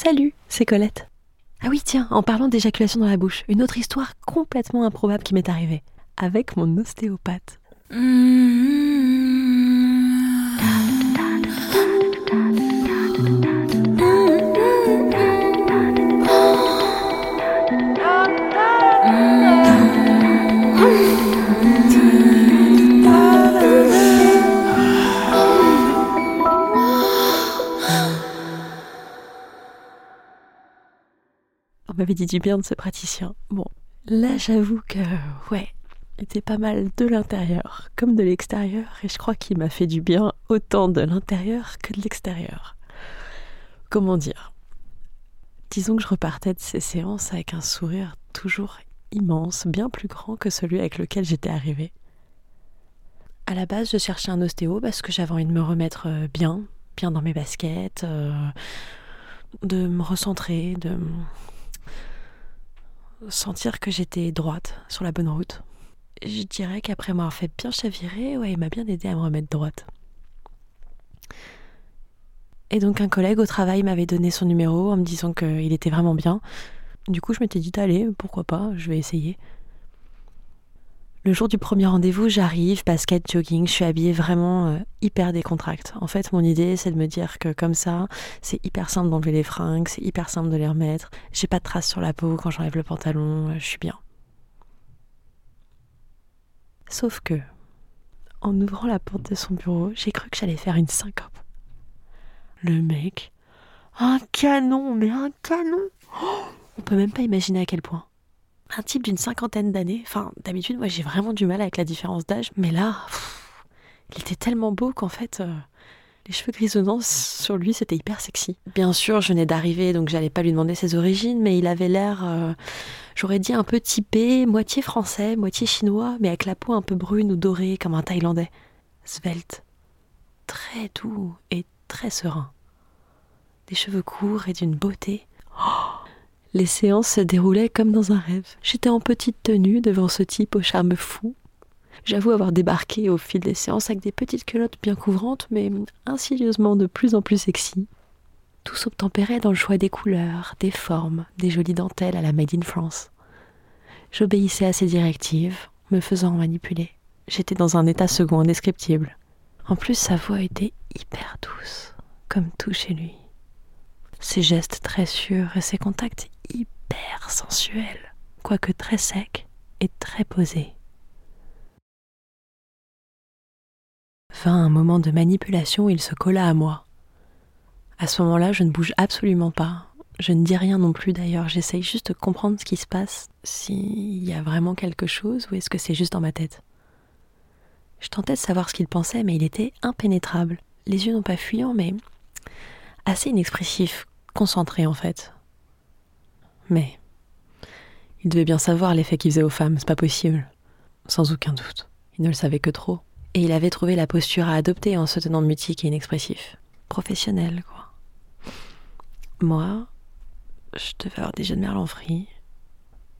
Salut, c'est Colette. Ah oui, tiens, en parlant d'éjaculation dans la bouche, une autre histoire complètement improbable qui m'est arrivée avec mon ostéopathe. On m'avait dit du bien de ce praticien. Bon, là j'avoue que, ouais, il était pas mal de l'intérieur comme de l'extérieur et je crois qu'il m'a fait du bien autant de l'intérieur que de l'extérieur. Comment dire? Disons que je repartais de ces séances avec un sourire toujours immense, bien plus grand que celui avec lequel j'étais arrivée. À la base, je cherchais un ostéo parce que j'avais envie de me remettre euh, bien, bien dans mes baskets, euh, de me recentrer, de sentir que j'étais droite, sur la bonne route. Je dirais qu'après m'avoir fait bien chavirer, ouais, il m'a bien aidé à me remettre droite. Et donc un collègue au travail m'avait donné son numéro en me disant qu'il était vraiment bien. Du coup, je m'étais dit, allez, pourquoi pas, je vais essayer. Le jour du premier rendez-vous, j'arrive, basket, jogging, je suis habillée vraiment euh, hyper décontracte. En fait, mon idée, c'est de me dire que comme ça, c'est hyper simple d'enlever les fringues, c'est hyper simple de les remettre. J'ai pas de traces sur la peau quand j'enlève le pantalon, euh, je suis bien. Sauf que, en ouvrant la porte de son bureau, j'ai cru que j'allais faire une syncope. Le mec, un canon, mais un canon Oh, On peut même pas imaginer à quel point. Un type d'une cinquantaine d'années, enfin d'habitude moi j'ai vraiment du mal avec la différence d'âge, mais là, il était tellement beau qu'en fait, euh, les cheveux grisonnants sur lui c'était hyper sexy. Bien sûr, je venais d'arriver donc j'allais pas lui demander ses origines, mais il avait l'air, euh, j'aurais dit un peu typé, moitié français, moitié chinois, mais avec la peau un peu brune ou dorée comme un Thaïlandais. Svelte, très doux et très serein. Des cheveux courts et d'une beauté. Les séances se déroulaient comme dans un rêve. J'étais en petite tenue devant ce type au charme fou. J'avoue avoir débarqué au fil des séances avec des petites culottes bien couvrantes, mais insidieusement de plus en plus sexy. Tout s'obtempérait dans le choix des couleurs, des formes, des jolies dentelles à la Made in France. J'obéissais à ses directives, me faisant manipuler. J'étais dans un état second indescriptible. En plus, sa voix était hyper douce, comme tout chez lui. Ses gestes très sûrs et ses contacts hyper sensuels, quoique très secs et très posés. Vint un moment de manipulation il se colla à moi. À ce moment-là, je ne bouge absolument pas. Je ne dis rien non plus d'ailleurs, j'essaye juste de comprendre ce qui se passe, s'il y a vraiment quelque chose ou est-ce que c'est juste dans ma tête? Je tentais de savoir ce qu'il pensait, mais il était impénétrable. Les yeux non pas fuyants, mais assez inexpressif, concentré en fait. Mais il devait bien savoir l'effet qu'il faisait aux femmes, c'est pas possible. Sans aucun doute. Il ne le savait que trop. Et il avait trouvé la posture à adopter en se tenant mutique et inexpressif. Professionnel, quoi. Moi, je devais avoir des yeux de merlan frit,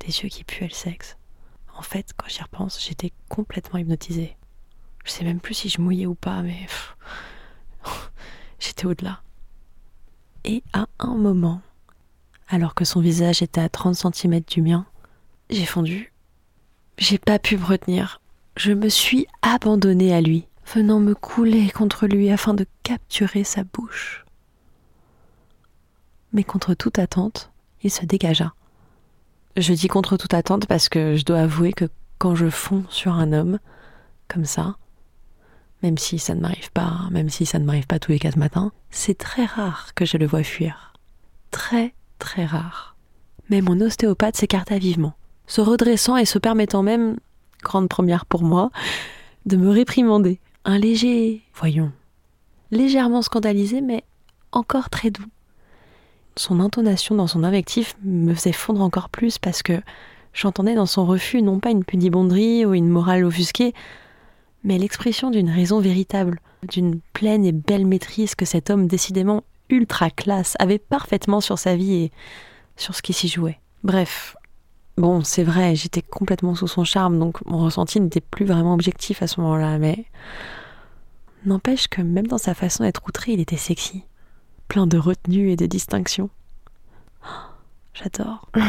des yeux qui puaient le sexe. En fait, quand j'y repense, j'étais complètement hypnotisée. Je sais même plus si je mouillais ou pas, mais j'étais au-delà. Et à un moment, alors que son visage était à 30 cm du mien, j'ai fondu. J'ai pas pu me retenir. Je me suis abandonnée à lui, venant me couler contre lui afin de capturer sa bouche. Mais contre toute attente, il se dégagea. Je dis contre toute attente parce que je dois avouer que quand je fonds sur un homme, comme ça, même si ça ne m'arrive pas, même si ça ne m'arrive pas tous les quatre matins, c'est très rare que je le vois fuir. Très, très rare. Mais mon ostéopathe s'écarta vivement, se redressant et se permettant même, grande première pour moi, de me réprimander. Un léger, voyons, légèrement scandalisé, mais encore très doux. Son intonation dans son invectif me faisait fondre encore plus parce que j'entendais dans son refus non pas une pudibonderie ou une morale offusquée, mais l'expression d'une raison véritable, d'une pleine et belle maîtrise que cet homme décidément ultra classe avait parfaitement sur sa vie et sur ce qui s'y jouait. Bref, bon, c'est vrai, j'étais complètement sous son charme, donc mon ressenti n'était plus vraiment objectif à ce moment-là, mais n'empêche que même dans sa façon d'être outré, il était sexy, plein de retenue et de distinction. J'adore.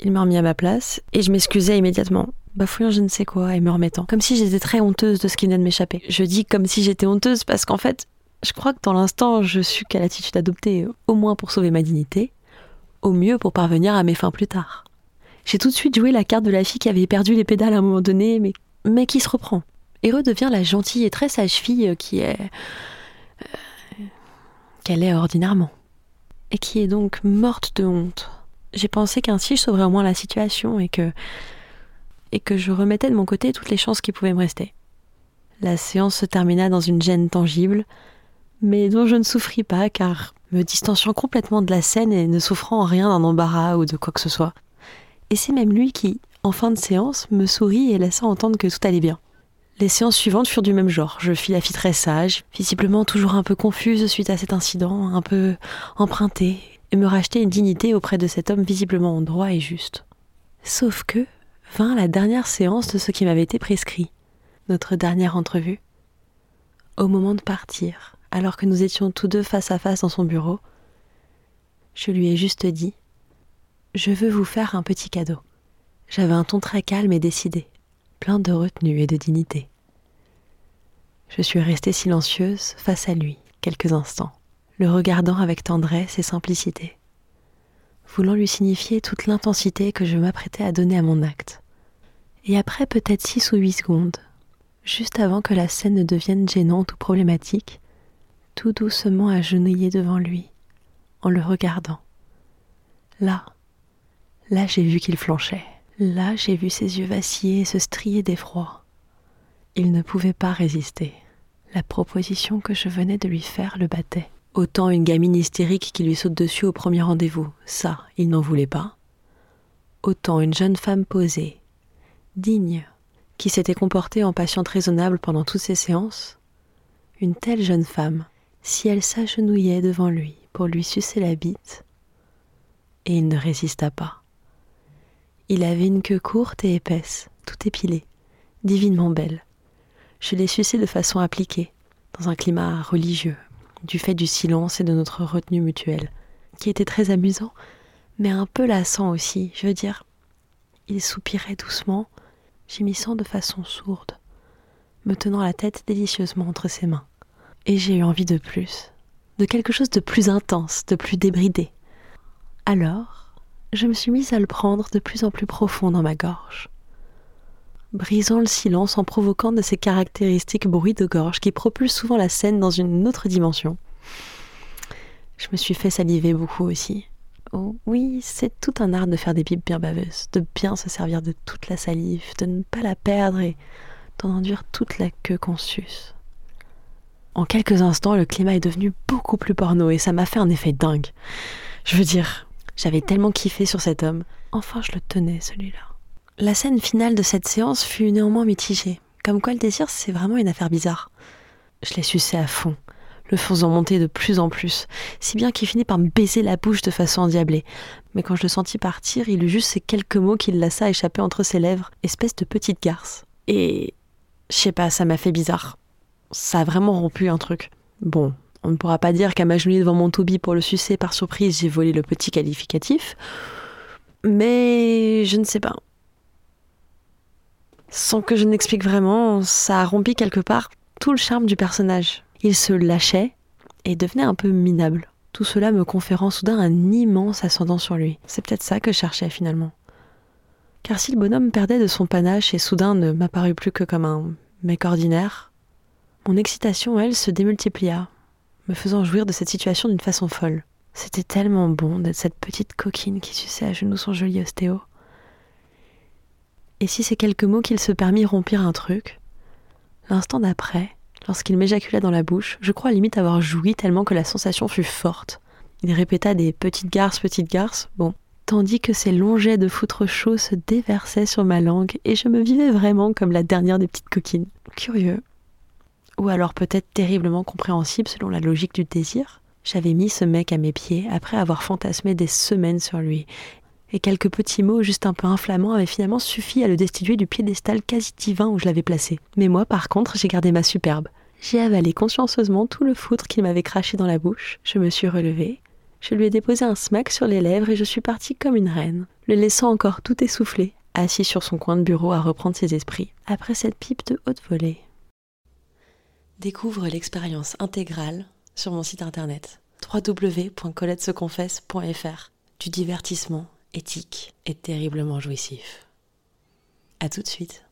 Il m'a remis à ma place et je m'excusais immédiatement, bafouillant je ne sais quoi et me remettant, comme si j'étais très honteuse de ce qui venait de m'échapper. Je dis comme si j'étais honteuse parce qu'en fait, je crois que dans l'instant, je suis quelle attitude adopter, au moins pour sauver ma dignité, au mieux pour parvenir à mes fins plus tard. J'ai tout de suite joué la carte de la fille qui avait perdu les pédales à un moment donné, mais, qui se reprend. Et redevient la gentille et très sage fille qui est. Euh, qu'elle est ordinairement. Et qui est donc morte de honte. J'ai pensé qu'ainsi je sauverais au moins la situation et que. Et que je remettais de mon côté toutes les chances qui pouvaient me rester. La séance se termina dans une gêne tangible, mais dont je ne souffris pas car, me distanciant complètement de la scène et ne souffrant en rien d'un embarras ou de quoi que ce soit. Et c'est même lui qui, en fin de séance, me sourit et laissa entendre que tout allait bien. Les séances suivantes furent du même genre. Je fis la fille très sage, visiblement toujours un peu confuse suite à cet incident, un peu empruntée, et me rachetai une dignité auprès de cet homme visiblement droit et juste. Sauf que vint la dernière séance de ce qui m'avait été prescrit, notre dernière entrevue. Au moment de partir, alors que nous étions tous deux face à face dans son bureau, je lui ai juste dit Je veux vous faire un petit cadeau. J'avais un ton très calme et décidé, plein de retenue et de dignité. Je suis restée silencieuse face à lui quelques instants, le regardant avec tendresse et simplicité, voulant lui signifier toute l'intensité que je m'apprêtais à donner à mon acte. Et après peut-être six ou huit secondes, juste avant que la scène ne devienne gênante ou problématique, tout doucement agenouillé devant lui, en le regardant. Là, là j'ai vu qu'il flanchait. Là j'ai vu ses yeux vaciller et se strier d'effroi. Il ne pouvait pas résister. La proposition que je venais de lui faire le battait. Autant une gamine hystérique qui lui saute dessus au premier rendez-vous, ça, il n'en voulait pas. Autant une jeune femme posée, digne, qui s'était comportée en patiente raisonnable pendant toutes ses séances, une telle jeune femme, si elle s'agenouillait devant lui pour lui sucer la bite, et il ne résista pas. Il avait une queue courte et épaisse, tout épilée, divinement belle. Je l'ai sucée de façon appliquée, dans un climat religieux, du fait du silence et de notre retenue mutuelle, qui était très amusant, mais un peu lassant aussi. Je veux dire, il soupirait doucement, gémissant de façon sourde, me tenant la tête délicieusement entre ses mains et j'ai eu envie de plus, de quelque chose de plus intense, de plus débridé. Alors, je me suis mise à le prendre de plus en plus profond dans ma gorge, brisant le silence en provoquant de ces caractéristiques bruits de gorge qui propulsent souvent la scène dans une autre dimension. Je me suis fait saliver beaucoup aussi. Oh oui, c'est tout un art de faire des pipes bien baveuses, de bien se servir de toute la salive, de ne pas la perdre et d'en enduire toute la queue qu'on suce. En quelques instants, le climat est devenu beaucoup plus porno et ça m'a fait un effet dingue. Je veux dire, j'avais tellement kiffé sur cet homme. Enfin, je le tenais, celui-là. La scène finale de cette séance fut néanmoins mitigée. Comme quoi le désir, c'est vraiment une affaire bizarre. Je l'ai sucé à fond, le faisant monter de plus en plus, si bien qu'il finit par me baiser la bouche de façon endiablée. Mais quand je le sentis partir, il eut juste ces quelques mots qu'il laissa échapper entre ses lèvres, espèce de petite garce. Et je sais pas, ça m'a fait bizarre ça a vraiment rompu un truc. Bon, on ne pourra pas dire qu'à m'agenouiller devant mon Toby pour le sucer par surprise, j'ai volé le petit qualificatif. Mais je ne sais pas. Sans que je n'explique vraiment, ça a rompu quelque part tout le charme du personnage. Il se lâchait et devenait un peu minable. Tout cela me conférant soudain un immense ascendant sur lui. C'est peut-être ça que je cherchais finalement. Car si le bonhomme perdait de son panache et soudain ne m'apparut plus que comme un mec ordinaire, mon excitation, elle, se démultiplia, me faisant jouir de cette situation d'une façon folle. C'était tellement bon d'être cette petite coquine qui suçait à genoux son joli ostéo. Et si ces quelques mots qu'il se permit rompirent un truc, l'instant d'après, Lorsqu'il m'éjacula dans la bouche, je crois limite avoir joui tellement que la sensation fut forte. Il répéta des petites garces, petites garces, bon, tandis que ces longs jets de foutre chaud se déversaient sur ma langue et je me vivais vraiment comme la dernière des petites coquines. Curieux. Ou alors peut-être terriblement compréhensible selon la logique du désir. J'avais mis ce mec à mes pieds après avoir fantasmé des semaines sur lui. Et quelques petits mots juste un peu inflammants avaient finalement suffi à le destituer du piédestal quasi divin où je l'avais placé. Mais moi, par contre, j'ai gardé ma superbe. J'ai avalé consciencieusement tout le foutre qu'il m'avait craché dans la bouche. Je me suis relevée. Je lui ai déposé un smack sur les lèvres et je suis partie comme une reine, le laissant encore tout essoufflé, assis sur son coin de bureau à reprendre ses esprits, après cette pipe de haute volée. Découvre l'expérience intégrale sur mon site internet www.coletteseconfesse.fr du divertissement éthique et terriblement jouissif. À tout de suite.